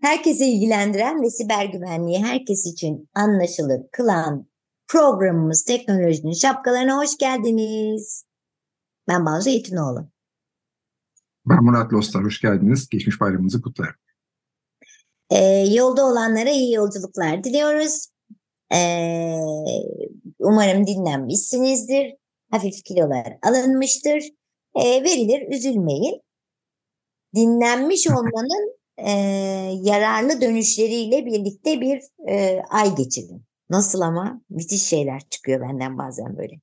Herkese ilgilendiren ve siber güvenliği herkes için anlaşılır kılan programımız Teknolojinin Şapkalarına hoş geldiniz. Ben Bazı Eğitinoğlu. Ben Murat Lostar, hoş geldiniz. Geçmiş bayramınızı kutlarım. Ee, yolda olanlara iyi yolculuklar diliyoruz. Ee, umarım dinlenmişsinizdir. Hafif kilolar alınmıştır. Ee, verilir, üzülmeyin. Dinlenmiş olmanın e, yararlı dönüşleriyle birlikte bir e, ay geçirin. Nasıl ama? Müthiş şeyler çıkıyor benden bazen böyle.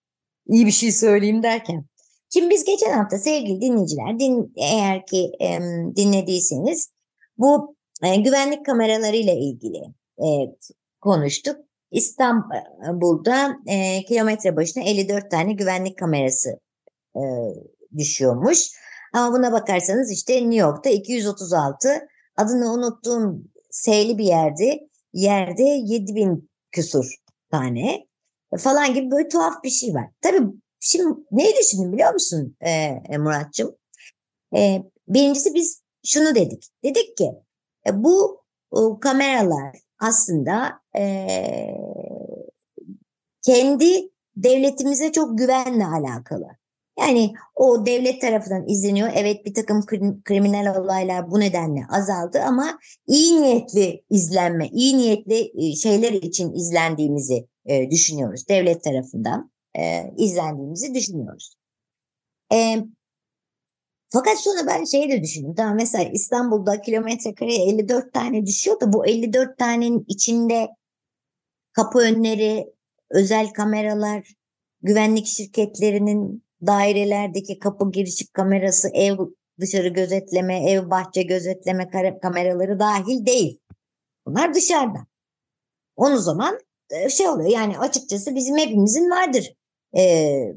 İyi bir şey söyleyeyim derken. Şimdi biz geçen hafta sevgili dinleyiciler din, eğer ki e, dinlediyseniz bu e, güvenlik kameralarıyla ilgili e, konuştuk. İstanbul'da e, kilometre başına 54 tane güvenlik kamerası e, düşüyormuş. Ama buna bakarsanız işte New York'ta 236 adını unuttuğum S'li bir yerde yerde 7000 küsur tane falan gibi böyle tuhaf bir şey var. Tabii şimdi neyi düşündüm biliyor musun e, e, Muratçım? E, birincisi biz şunu dedik. Dedik ki e, bu o, kameralar aslında e, kendi devletimize çok güvenle alakalı. Yani o devlet tarafından izleniyor. Evet bir takım kriminal olaylar bu nedenle azaldı ama iyi niyetli izlenme, iyi niyetli e, şeyler için izlendiğimizi e, düşünüyoruz. Devlet tarafından e, izlendiğimizi düşünüyoruz. Fakat sonra ben şeyi de düşündüm. Tamam mesela İstanbul'da kilometre kareye 54 tane düşüyor da bu 54 tanenin içinde kapı önleri, özel kameralar, güvenlik şirketlerinin dairelerdeki kapı girişik kamerası, ev dışarı gözetleme, ev bahçe gözetleme kameraları dahil değil. Bunlar dışarıda. Onu zaman e, şey oluyor yani açıkçası bizim hepimizin vardır ee,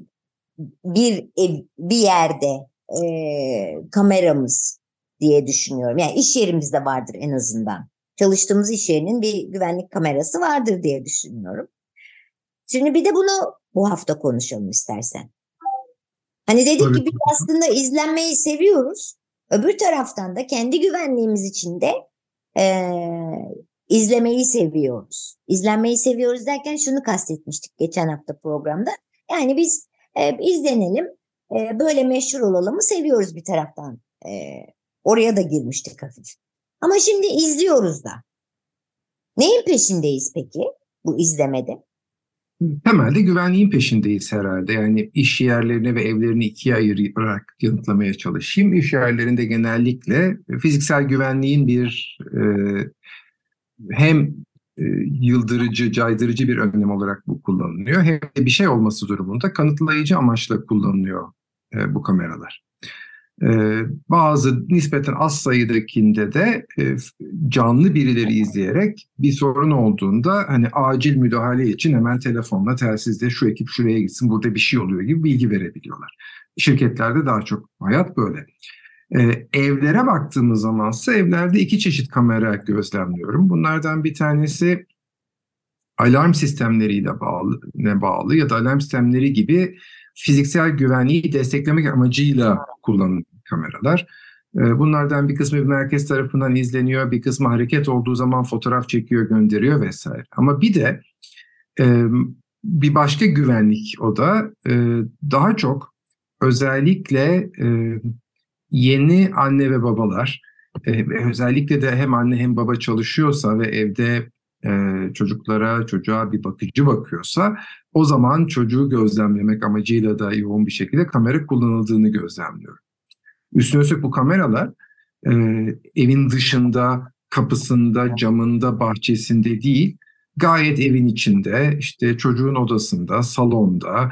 bir ev, bir yerde e, kameramız diye düşünüyorum. Yani iş yerimizde vardır en azından. Çalıştığımız iş yerinin bir güvenlik kamerası vardır diye düşünüyorum. Şimdi bir de bunu bu hafta konuşalım istersen. Hani dedik Tabii. ki biz aslında izlenmeyi seviyoruz. Öbür taraftan da kendi güvenliğimiz için de e, izlemeyi seviyoruz. İzlenmeyi seviyoruz derken şunu kastetmiştik geçen hafta programda. Yani biz e, izlenelim, e, böyle meşhur olalımı seviyoruz bir taraftan. E, oraya da girmiştik hafif. Ama şimdi izliyoruz da. Neyin peşindeyiz peki bu izlemede? Temelde güvenliğin peşindeyiz herhalde. Yani iş yerlerini ve evlerini ikiye ayırarak yanıtlamaya çalışayım. İş yerlerinde genellikle fiziksel güvenliğin bir e, hem e, yıldırıcı, caydırıcı bir önlem olarak bu kullanılıyor. Hem de bir şey olması durumunda kanıtlayıcı amaçla kullanılıyor e, bu kameralar. Ee, bazı nispeten az sayıdakinde de e, canlı birileri izleyerek bir sorun olduğunda hani acil müdahale için hemen telefonla telsizde şu ekip şuraya gitsin burada bir şey oluyor gibi bilgi verebiliyorlar. Şirketlerde daha çok hayat böyle. Ee, evlere baktığımız zamansa evlerde iki çeşit kamera gözlemliyorum. Bunlardan bir tanesi alarm sistemleriyle bağlı, ne bağlı ya da alarm sistemleri gibi fiziksel güvenliği desteklemek amacıyla kullanılan kameralar. Ee, bunlardan bir kısmı bir merkez tarafından izleniyor, bir kısmı hareket olduğu zaman fotoğraf çekiyor, gönderiyor vesaire. Ama bir de e, bir başka güvenlik o da e, daha çok özellikle e, yeni anne ve babalar özellikle de hem anne hem baba çalışıyorsa ve evde çocuklara, çocuğa bir bakıcı bakıyorsa o zaman çocuğu gözlemlemek amacıyla da yoğun bir şekilde kamera kullanıldığını gözlemliyorum. Üstüne üstlük bu kameralar e, evin dışında, kapısında, camında, bahçesinde değil, gayet evin içinde, işte çocuğun odasında, salonda,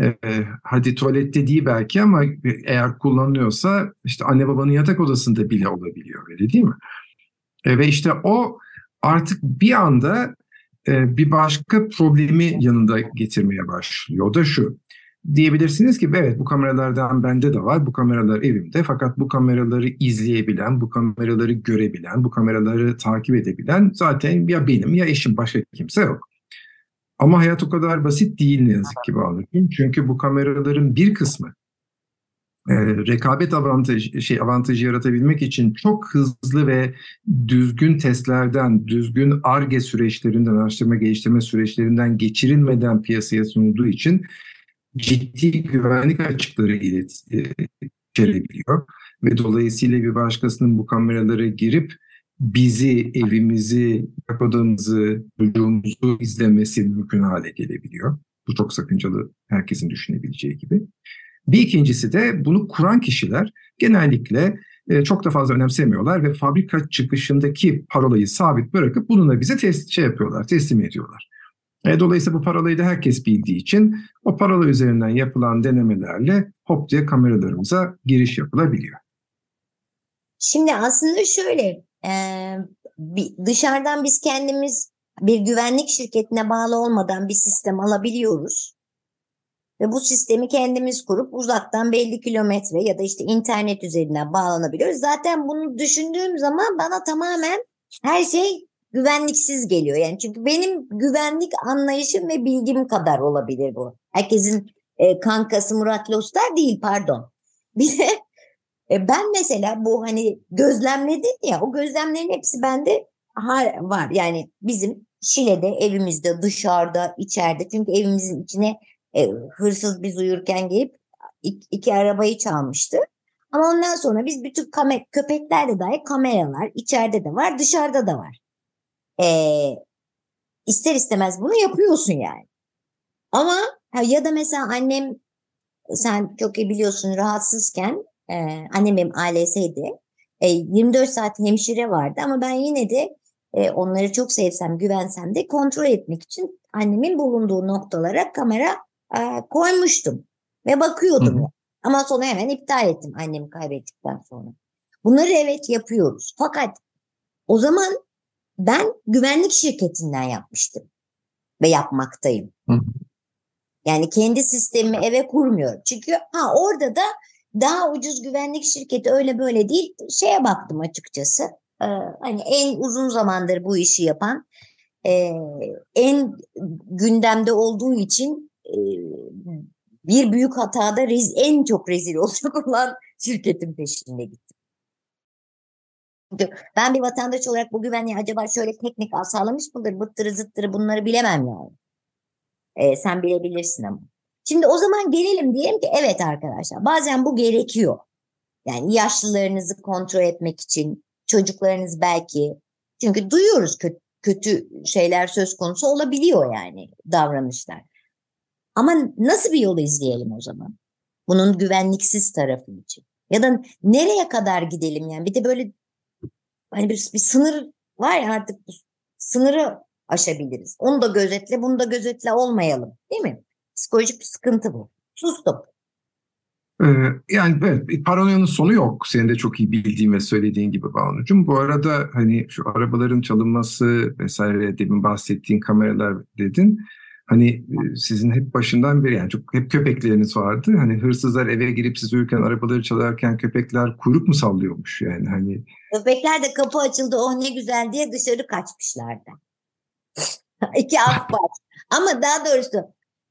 e, hadi tuvalette değil belki ama eğer kullanılıyorsa işte anne babanın yatak odasında bile olabiliyor öyle değil mi? E, ve işte o artık bir anda e, bir başka problemi yanında getirmeye başlıyor. O da şu. Diyebilirsiniz ki evet bu kameralardan bende de var, bu kameralar evimde fakat bu kameraları izleyebilen, bu kameraları görebilen, bu kameraları takip edebilen zaten ya benim ya eşim başka kimse yok. Ama hayat o kadar basit değil ne yazık ki Bağlık'ın. Çünkü bu kameraların bir kısmı e, rekabet avantajı, şey, avantajı yaratabilmek için çok hızlı ve düzgün testlerden, düzgün ARGE süreçlerinden, araştırma geliştirme süreçlerinden geçirilmeden piyasaya sunulduğu için ciddi güvenlik açıkları ilet, e, içerebiliyor. Ve dolayısıyla bir başkasının bu kameralara girip bizi, evimizi, odamızı, çocuğumuzu izlemesi mümkün hale gelebiliyor. Bu çok sakıncalı herkesin düşünebileceği gibi. Bir ikincisi de bunu kuran kişiler genellikle e, çok da fazla önemsemiyorlar ve fabrika çıkışındaki parolayı sabit bırakıp bununla bize test, şey yapıyorlar, teslim ediyorlar. E, dolayısıyla bu parolayı da herkes bildiği için o parola üzerinden yapılan denemelerle hop diye kameralarımıza giriş yapılabiliyor. Şimdi aslında şöyle e, dışarıdan biz kendimiz bir güvenlik şirketine bağlı olmadan bir sistem alabiliyoruz. Ve bu sistemi kendimiz kurup uzaktan belli kilometre ya da işte internet üzerinden bağlanabiliyoruz. Zaten bunu düşündüğüm zaman bana tamamen her şey güvenliksiz geliyor. Yani çünkü benim güvenlik anlayışım ve bilgim kadar olabilir bu. Herkesin e, kankası Murat Lostar değil pardon. Bir de e, ben mesela bu hani gözlemledin ya o gözlemlerin hepsi bende var. Yani bizim Şile'de evimizde dışarıda içeride çünkü evimizin içine e, hırsız biz uyurken gelip iki, iki arabayı çalmıştı. Ama ondan sonra biz bütün kamer köpeklerle dair kameralar içeride de var dışarıda da var. E, ister istemez bunu yapıyorsun yani. Ama ya da mesela annem sen çok iyi biliyorsun rahatsızken e, annem benim ALS'ydi. E, 24 saat hemşire vardı ama ben yine de e, onları çok sevsem güvensem de kontrol etmek için annemin bulunduğu noktalara kamera e, koymuştum ve bakıyordum. Hı. Ama sonra hemen iptal ettim annemi kaybettikten sonra. Bunları evet yapıyoruz. Fakat o zaman ben güvenlik şirketinden yapmıştım ve yapmaktayım. Hı. Yani kendi sistemimi eve kurmuyorum. Çünkü ha orada da daha ucuz güvenlik şirketi öyle böyle değil. Şeye baktım açıkçası. Ee, hani en uzun zamandır bu işi yapan, e, en gündemde olduğu için bir büyük hatada rez, en çok rezil olacak olan şirketin peşinde gittim. Ben bir vatandaş olarak bu güvenliği acaba şöyle teknik sağlamış mıdır, bıttırı zıttırı bunları bilemem yani. Ee, sen bilebilirsin ama. Şimdi o zaman gelelim diyelim ki evet arkadaşlar bazen bu gerekiyor. Yani yaşlılarınızı kontrol etmek için çocuklarınız belki çünkü duyuyoruz kötü, kötü şeyler söz konusu olabiliyor yani davranışlar. Ama nasıl bir yolu izleyelim o zaman? Bunun güvenliksiz tarafı için. Ya da nereye kadar gidelim yani? Bir de böyle hani bir, bir sınır var ya artık sınırı aşabiliriz. Onu da gözetle, bunu da gözetle olmayalım. Değil mi? Psikolojik bir sıkıntı bu. Sustum. Ee, yani evet, paranoyanın sonu yok. Senin de çok iyi bildiğin ve söylediğin gibi Banucuğum. Bu arada hani şu arabaların çalınması vesaire demin bahsettiğin kameralar dedin. Hani e, sizin hep başından beri yani çok hep köpekleriniz vardı. Hani hırsızlar eve girip siz uyurken arabaları çalarken köpekler kuyruk mu sallıyormuş yani hani. Köpekler de kapı açıldı oh ne güzel diye dışarı kaçmışlardı. İki akbaş. Ama daha doğrusu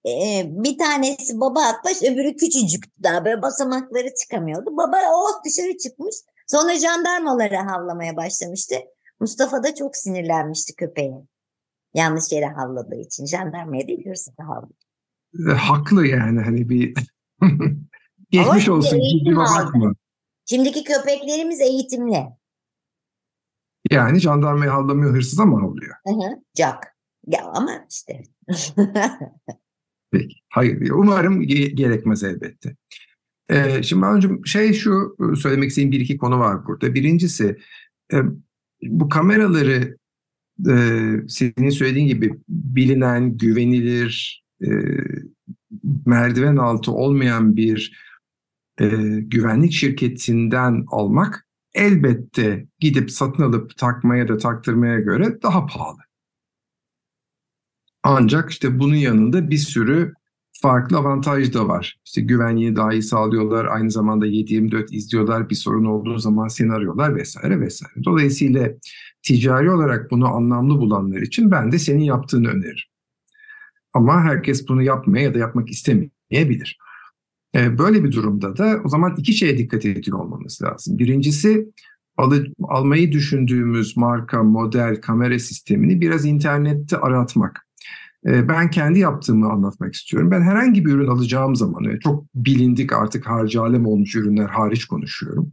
e, bir tanesi baba akbaş öbürü küçücüktü daha böyle basamakları çıkamıyordu. Baba oh dışarı çıkmış. Sonra jandarmalara havlamaya başlamıştı. Mustafa da çok sinirlenmişti köpeğe. Yanlış yere havladığı için. Jandarmaya değil hırsıza havladı. Haklı yani hani bir geçmiş Ama olsun. Bakma. Şimdiki köpeklerimiz eğitimli. Yani jandarmaya havlamıyor hırsız ama havlıyor. Hı hı, Jack. Ya ama işte. Peki. Hayır. Umarım gerekmez elbette. Ee, şimdi önce şey şu söylemek istediğim bir iki konu var burada. Birincisi e, bu kameraları e, senin söylediğin gibi bilinen, güvenilir, e, merdiven altı olmayan bir e, güvenlik şirketinden almak elbette gidip satın alıp takmaya da taktırmaya göre daha pahalı. Ancak işte bunun yanında bir sürü farklı avantaj da var. İşte güvenliği daha iyi sağlıyorlar. Aynı zamanda 7-24 izliyorlar. Bir sorun olduğu zaman seni arıyorlar vesaire vesaire. Dolayısıyla ticari olarak bunu anlamlı bulanlar için ben de senin yaptığını öneririm. Ama herkes bunu yapmaya ya da yapmak istemeyebilir. Ee, böyle bir durumda da o zaman iki şeye dikkat ediyor olmamız lazım. Birincisi al almayı düşündüğümüz marka, model, kamera sistemini biraz internette aratmak. Ee, ben kendi yaptığımı anlatmak istiyorum. Ben herhangi bir ürün alacağım zaman, çok bilindik artık harcı alem olmuş ürünler hariç konuşuyorum.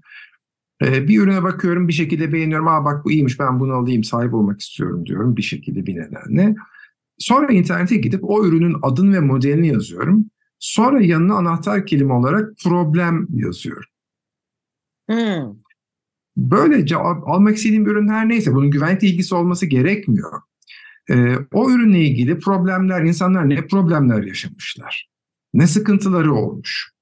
Ee, bir ürüne bakıyorum bir şekilde beğeniyorum. Aa bak bu iyiymiş ben bunu alayım sahip olmak istiyorum diyorum bir şekilde bir nedenle. Sonra internete gidip o ürünün adını ve modelini yazıyorum. Sonra yanına anahtar kelime olarak problem yazıyorum. Hmm. Böylece almak istediğim ürün her neyse bunun güvenlikle ilgisi olması gerekmiyor. Ee, o ürünle ilgili problemler, insanlar ne problemler yaşamışlar? Ne sıkıntıları olmuş?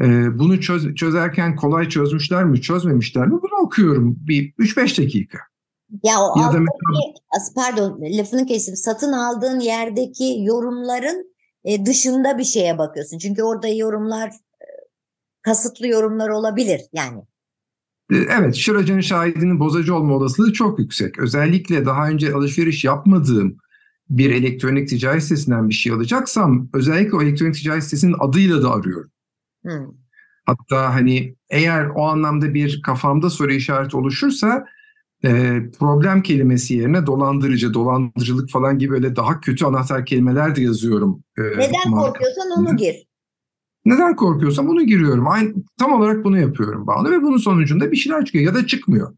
Ee, bunu çöz, çözerken kolay çözmüşler mi, çözmemişler mi? Bunu okuyorum bir 3-5 dakika. Ya o ya aldaki, mesela... pardon lafını kestim. Satın aldığın yerdeki yorumların e, dışında bir şeye bakıyorsun. Çünkü orada yorumlar e, kasıtlı yorumlar olabilir yani. E, evet, şıracının şahidinin bozacı olma olasılığı çok yüksek. Özellikle daha önce alışveriş yapmadığım bir elektronik ticaret sitesinden bir şey alacaksam özellikle o elektronik ticaret sitesinin adıyla da arıyorum. Hmm. Hatta hani eğer o anlamda bir kafamda soru işareti oluşursa e, problem kelimesi yerine dolandırıcı, dolandırıcılık falan gibi böyle daha kötü anahtar kelimeler de yazıyorum. E, Neden marka. korkuyorsan onu gir. Neden korkuyorsam onu giriyorum. Aynı, tam olarak bunu yapıyorum Banu ve bunun sonucunda bir şeyler çıkıyor ya da çıkmıyor.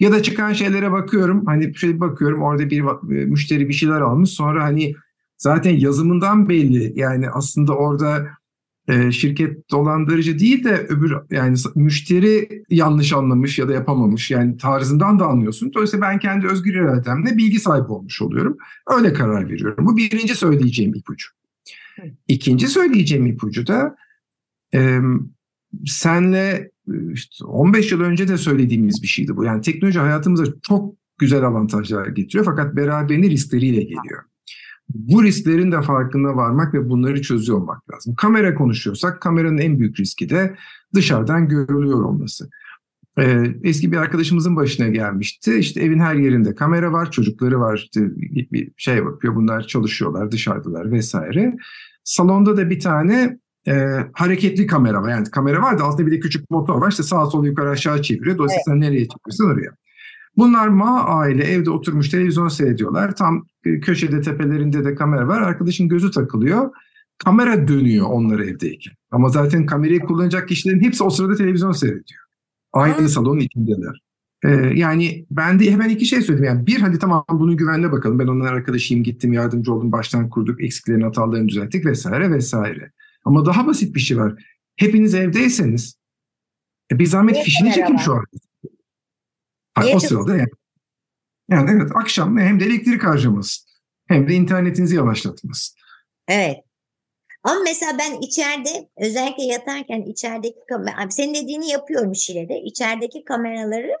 Ya da çıkan şeylere bakıyorum. Hani şöyle bakıyorum orada bir e, müşteri bir şeyler almış. Sonra hani zaten yazımından belli. Yani aslında orada e, şirket dolandırıcı değil de öbür yani müşteri yanlış anlamış ya da yapamamış yani tarzından da anlıyorsun. Dolayısıyla ben kendi özgür irademle bilgi sahibi olmuş oluyorum. Öyle karar veriyorum. Bu birinci söyleyeceğim ipucu. İkinci söyleyeceğim ipucu da e, senle işte 15 yıl önce de söylediğimiz bir şeydi bu. Yani teknoloji hayatımıza çok güzel avantajlar getiriyor fakat beraberinde riskleriyle geliyor bu risklerin de farkında varmak ve bunları çözüyor olmak lazım. Kamera konuşuyorsak kameranın en büyük riski de dışarıdan görülüyor olması. Ee, eski bir arkadaşımızın başına gelmişti. İşte evin her yerinde kamera var, çocukları var, işte bir şey yapıyor. Bunlar çalışıyorlar, dışarıdalar vesaire. Salonda da bir tane e, hareketli kamera var. Yani kamera var da altında bir de küçük motor var. İşte sağa sola yukarı aşağı çeviriyor. Dolayısıyla evet. sen nereye çeviriyorsan oraya. Bunlar ma aile evde oturmuş televizyon seyrediyorlar. Tam e, köşede tepelerinde de kamera var. Arkadaşın gözü takılıyor. Kamera dönüyor onlar evdeyken. Ama zaten kamerayı kullanacak kişilerin hepsi o sırada televizyon seyrediyor. Aynı evet. salonun içindeler. Ee, yani ben de hemen iki şey söyledim. Yani bir hadi tamam bunu güvenle bakalım. Ben onların arkadaşıyım gittim yardımcı oldum baştan kurduk eksiklerini hatalarını düzelttik vesaire vesaire. Ama daha basit bir şey var. Hepiniz evdeyseniz e, bir zahmet fişini çekin şu an. Niye o sırada yani. Yani evet akşam hem de elektrik harcaması hem de internetinizi yavaşlatması. Evet. Ama mesela ben içeride özellikle yatarken içerideki kamera, senin dediğini yapıyorum Şile'de. İçerideki kameraları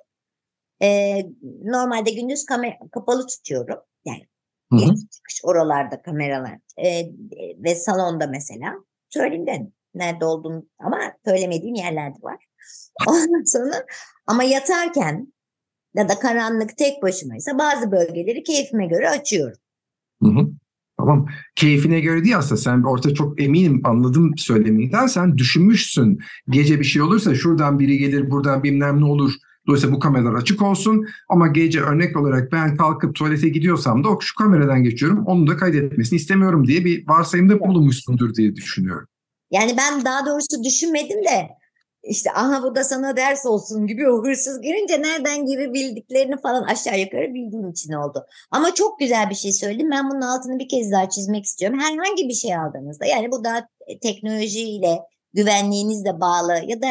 e, normalde gündüz kamera kapalı tutuyorum. Yani Hı çıkış oralarda kameralar e, ve salonda mesela. Söyleyeyim de nerede olduğum ama söylemediğim yerlerde var. Ondan sonra ama yatarken ya da karanlık tek başımaysa bazı bölgeleri keyfime göre açıyorum. Hı hı. Tamam. Keyfine göre değil aslında. Sen orta çok eminim anladım söyleminden. Sen düşünmüşsün. Gece bir şey olursa şuradan biri gelir, buradan bilmem ne olur. Dolayısıyla bu kameralar açık olsun. Ama gece örnek olarak ben kalkıp tuvalete gidiyorsam da şu kameradan geçiyorum. Onu da kaydetmesini istemiyorum diye bir varsayımda bulunmuşsundur diye düşünüyorum. Yani ben daha doğrusu düşünmedim de işte aha bu da sana ders olsun gibi o hırsız girince nereden girebildiklerini falan aşağı yukarı bildiğim için oldu. Ama çok güzel bir şey söyledim. Ben bunun altını bir kez daha çizmek istiyorum. Herhangi bir şey aldığınızda yani bu da teknolojiyle güvenliğinizle bağlı ya da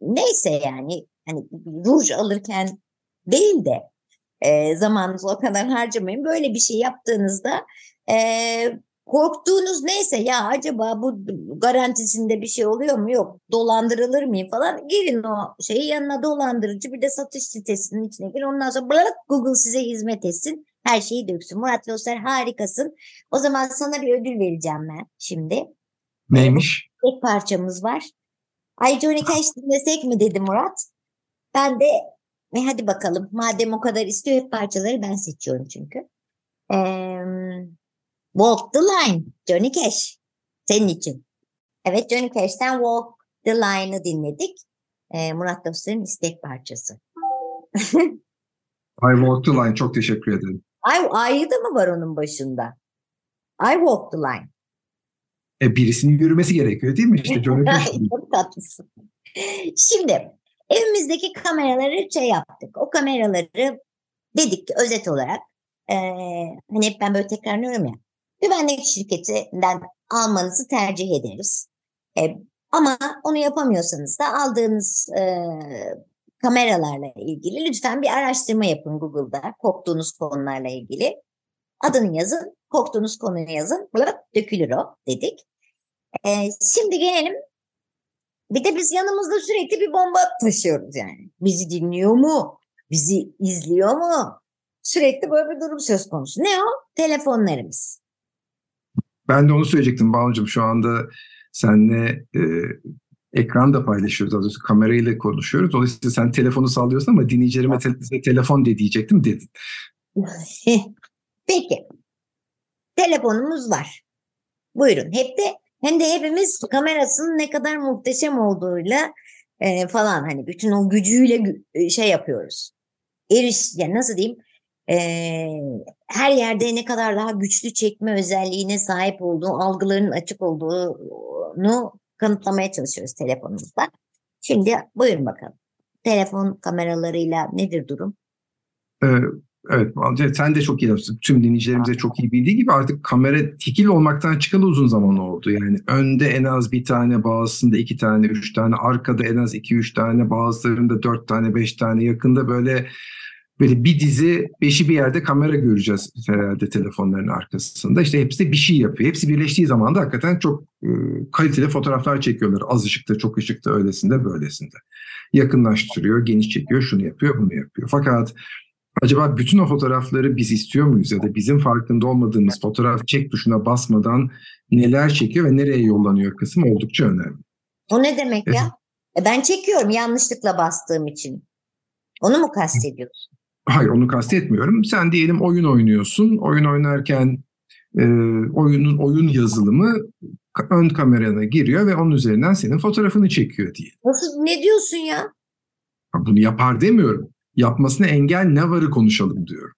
neyse yani hani ruj alırken değil de e, zamanınızı o kadar harcamayın. Böyle bir şey yaptığınızda e, korktuğunuz neyse ya acaba bu garantisinde bir şey oluyor mu yok dolandırılır mıyım falan girin o şeyi yanına dolandırıcı bir de satış sitesinin içine gir ondan sonra bırak Google size hizmet etsin her şeyi döksün. Murat Loser harikasın. O zaman sana bir ödül vereceğim ben şimdi. Neymiş? Tek parçamız var. Ay Johnny Cash dinlesek mi dedi Murat. Ben de ve hadi bakalım madem o kadar istiyor hep parçaları ben seçiyorum çünkü. Ee, Walk the Line Johnny Cash senin için. Evet Johnny Cash'ten Walk the Line'ı dinledik. Ee, Murat Dostlar'ın istek parçası. I Walk the Line çok teşekkür ederim. Ay, ayrı da mı var onun başında? I Walk the Line. E, birisinin yürümesi gerekiyor değil mi? İşte Johnny Cash. Çok tatlısın. Şimdi evimizdeki kameraları şey yaptık. O kameraları dedik ki özet olarak e, hani hep ben böyle tekrarlıyorum ya güvenlik şirketinden almanızı tercih ederiz. E, ama onu yapamıyorsanız da aldığınız e, kameralarla ilgili lütfen bir araştırma yapın Google'da korktuğunuz konularla ilgili. Adını yazın, korktuğunuz konuyu yazın, blıp, dökülür o dedik. E, şimdi gelelim. Bir de biz yanımızda sürekli bir bomba taşıyoruz yani. Bizi dinliyor mu? Bizi izliyor mu? Sürekli böyle bir durum söz konusu. Ne o? Telefonlarımız. Ben de onu söyleyecektim Banu'cum. Şu anda seninle e, ekran da paylaşıyoruz. Az önce kamerayla konuşuyoruz. Dolayısıyla sen telefonu sallıyorsun ama dinleyicilerime te- telefon de diyecektim dedin. Peki. Telefonumuz var. Buyurun. Hep de hem de hepimiz kamerasının ne kadar muhteşem olduğuyla e, falan hani bütün o gücüyle şey yapıyoruz. Eriş yani nasıl diyeyim? Her yerde ne kadar daha güçlü çekme özelliğine sahip olduğu, algılarının açık olduğunu kanıtlamaya çalışıyoruz telefonumuzda. Şimdi buyurun bakalım. Telefon kameralarıyla nedir durum? Ee, evet, sen de çok iyi yapsın. Tüm dinleyicilerimize çok iyi bildiği gibi artık kamera tikil olmaktan çıkalı uzun zaman oldu. Yani önde en az bir tane, bazısında iki tane, üç tane, arkada en az iki, üç tane, bazılarında dört tane, beş tane, yakında böyle böyle bir dizi beşi bir yerde kamera göreceğiz herhalde telefonların arkasında. İşte hepsi bir şey yapıyor. Hepsi birleştiği zaman da hakikaten çok e, kaliteli fotoğraflar çekiyorlar. Az ışıkta, çok ışıkta, öylesinde, böylesinde. Yakınlaştırıyor, geniş çekiyor, şunu yapıyor, bunu yapıyor. Fakat acaba bütün o fotoğrafları biz istiyor muyuz ya da bizim farkında olmadığımız fotoğraf çek tuşuna basmadan neler çekiyor ve nereye yollanıyor kısım oldukça önemli. O ne demek ya? E ben çekiyorum yanlışlıkla bastığım için. Onu mu kastediyorsun? Hayır onu kastetmiyorum. Sen diyelim oyun oynuyorsun. Oyun oynarken e, oyunun oyun yazılımı ön kamerana giriyor ve onun üzerinden senin fotoğrafını çekiyor diye. Nasıl ne diyorsun ya? Bunu yapar demiyorum. Yapmasına engel ne varı konuşalım diyorum.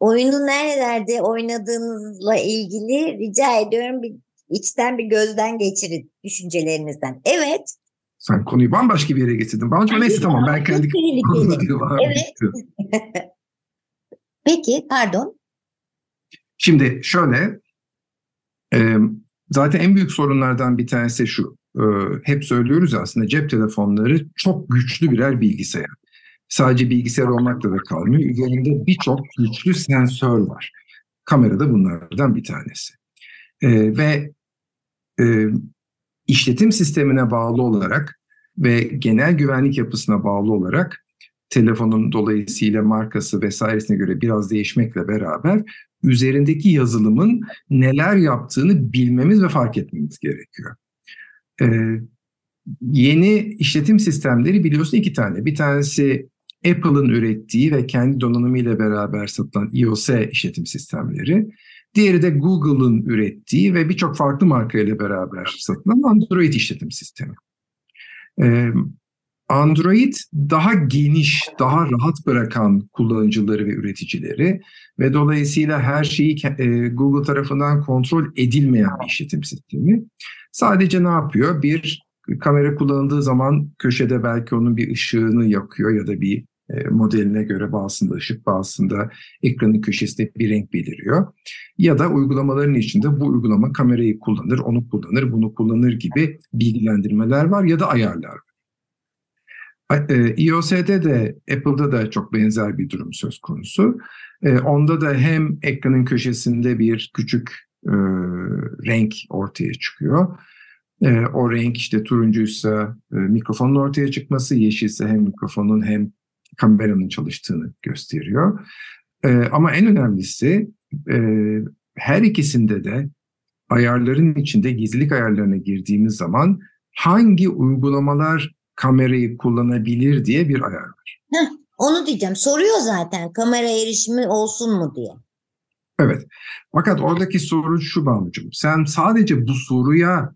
Oyunu nerelerde oynadığınızla ilgili rica ediyorum bir içten bir gözden geçirin düşüncelerinizden. Evet. Sen konuyu bambaşka bir yere getirdin. Bana neyse tamam ben kendi Evet. Peki pardon. Şimdi şöyle e, zaten en büyük sorunlardan bir tanesi şu. E, hep söylüyoruz aslında cep telefonları çok güçlü birer bilgisayar. Sadece bilgisayar olmakla da kalmıyor. Üzerinde birçok güçlü sensör var. Kamera da bunlardan bir tanesi. E, ve e, işletim sistemine bağlı olarak ve genel güvenlik yapısına bağlı olarak telefonun dolayısıyla markası vesairesine göre biraz değişmekle beraber üzerindeki yazılımın neler yaptığını bilmemiz ve fark etmemiz gerekiyor. Ee, yeni işletim sistemleri biliyorsun iki tane. Bir tanesi Apple'ın ürettiği ve kendi donanımıyla beraber satılan iOS işletim sistemleri. Diğeri de Google'ın ürettiği ve birçok farklı markayla beraber satılan Android işletim sistemi. Ee, Android daha geniş, daha rahat bırakan kullanıcıları ve üreticileri ve dolayısıyla her şeyi e, Google tarafından kontrol edilmeyen bir işletim sistemi. Sadece ne yapıyor? Bir kamera kullanıldığı zaman köşede belki onun bir ışığını yakıyor ya da bir modeline göre bazısında ışık, bazısında ekranın köşesinde bir renk beliriyor. Ya da uygulamaların içinde bu uygulama kamerayı kullanır, onu kullanır, bunu kullanır gibi bilgilendirmeler var ya da ayarlar. E, iOS'de de Apple'da da çok benzer bir durum söz konusu. E, onda da hem ekranın köşesinde bir küçük e, renk ortaya çıkıyor. E, o renk işte turuncuysa e, mikrofonun ortaya çıkması, yeşilse hem mikrofonun hem kameranın çalıştığını gösteriyor. E, ama en önemlisi e, her ikisinde de ayarların içinde gizlilik ayarlarına girdiğimiz zaman hangi uygulamalar kamerayı kullanabilir diye bir ayar var. Heh, onu diyeceğim. Soruyor zaten kamera erişimi olsun mu diye. Evet. Fakat oradaki soru şu Banucuğum. Sen sadece bu soruya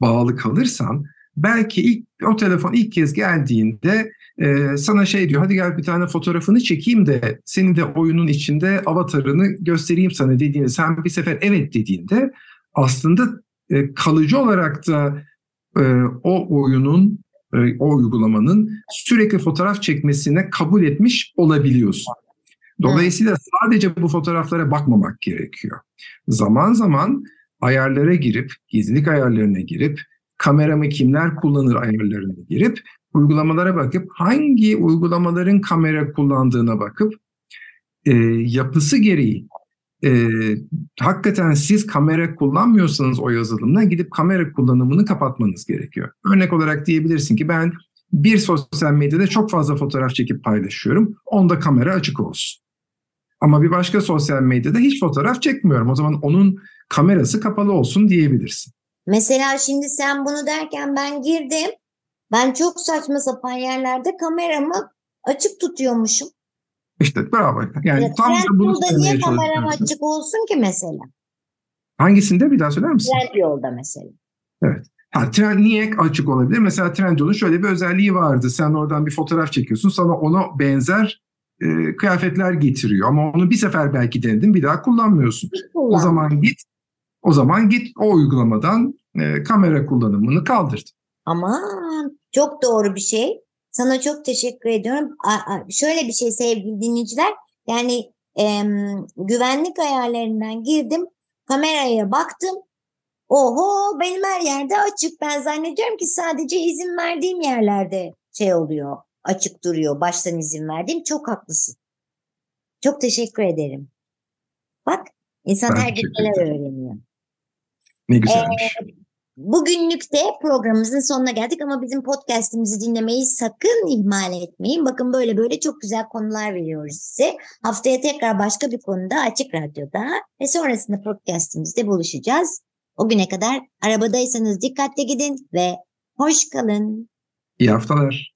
bağlı kalırsan belki ilk o telefon ilk kez geldiğinde e, sana şey diyor hadi gel bir tane fotoğrafını çekeyim de senin de oyunun içinde avatarını göstereyim sana dediğinde sen bir sefer evet dediğinde aslında e, kalıcı olarak da e, o oyunun e, o uygulamanın sürekli fotoğraf çekmesine kabul etmiş olabiliyorsun. Dolayısıyla sadece bu fotoğraflara bakmamak gerekiyor. Zaman zaman ayarlara girip, gizlilik ayarlarına girip, kameramı kimler kullanır ayarlarına girip, uygulamalara bakıp hangi uygulamaların kamera kullandığına bakıp e, yapısı gereği e, hakikaten siz kamera kullanmıyorsanız o yazılımla gidip kamera kullanımını kapatmanız gerekiyor. Örnek olarak diyebilirsin ki ben bir sosyal medyada çok fazla fotoğraf çekip paylaşıyorum. Onda kamera açık olsun. Ama bir başka sosyal medyada hiç fotoğraf çekmiyorum. O zaman onun kamerası kapalı olsun diyebilirsin. Mesela şimdi sen bunu derken ben girdim. Ben çok saçma sapan yerlerde kameramı açık tutuyormuşum. İşte bravo. Yani ya, tam da bunu niye kameram açık olsun ki mesela? Hangisinde bir daha söyler misin? Trend yolda mesela. Evet. Ha, trend niye açık olabilir? Mesela Trendyol'un şöyle bir özelliği vardı. Sen oradan bir fotoğraf çekiyorsun. Sana ona benzer e, kıyafetler getiriyor. Ama onu bir sefer belki denedin bir daha kullanmıyorsun. O zaman git o zaman git o uygulamadan e, kamera kullanımını kaldır. Aman çok doğru bir şey. Sana çok teşekkür ediyorum. A, a, şöyle bir şey sevgili dinleyiciler. Yani e, güvenlik ayarlarından girdim. Kameraya baktım. Oho benim her yerde açık. Ben zannediyorum ki sadece izin verdiğim yerlerde şey oluyor. Açık duruyor. Baştan izin verdiğim. Çok haklısın. Çok teşekkür ederim. Bak insan ben her gün neler öğreniyor. Ne güzelmiş. Ee, Bugünlük de programımızın sonuna geldik ama bizim podcastimizi dinlemeyi sakın ihmal etmeyin. Bakın böyle böyle çok güzel konular veriyoruz size. Haftaya tekrar başka bir konuda Açık Radyo'da ve sonrasında podcastimizde buluşacağız. O güne kadar arabadaysanız dikkatle gidin ve hoş kalın. İyi haftalar.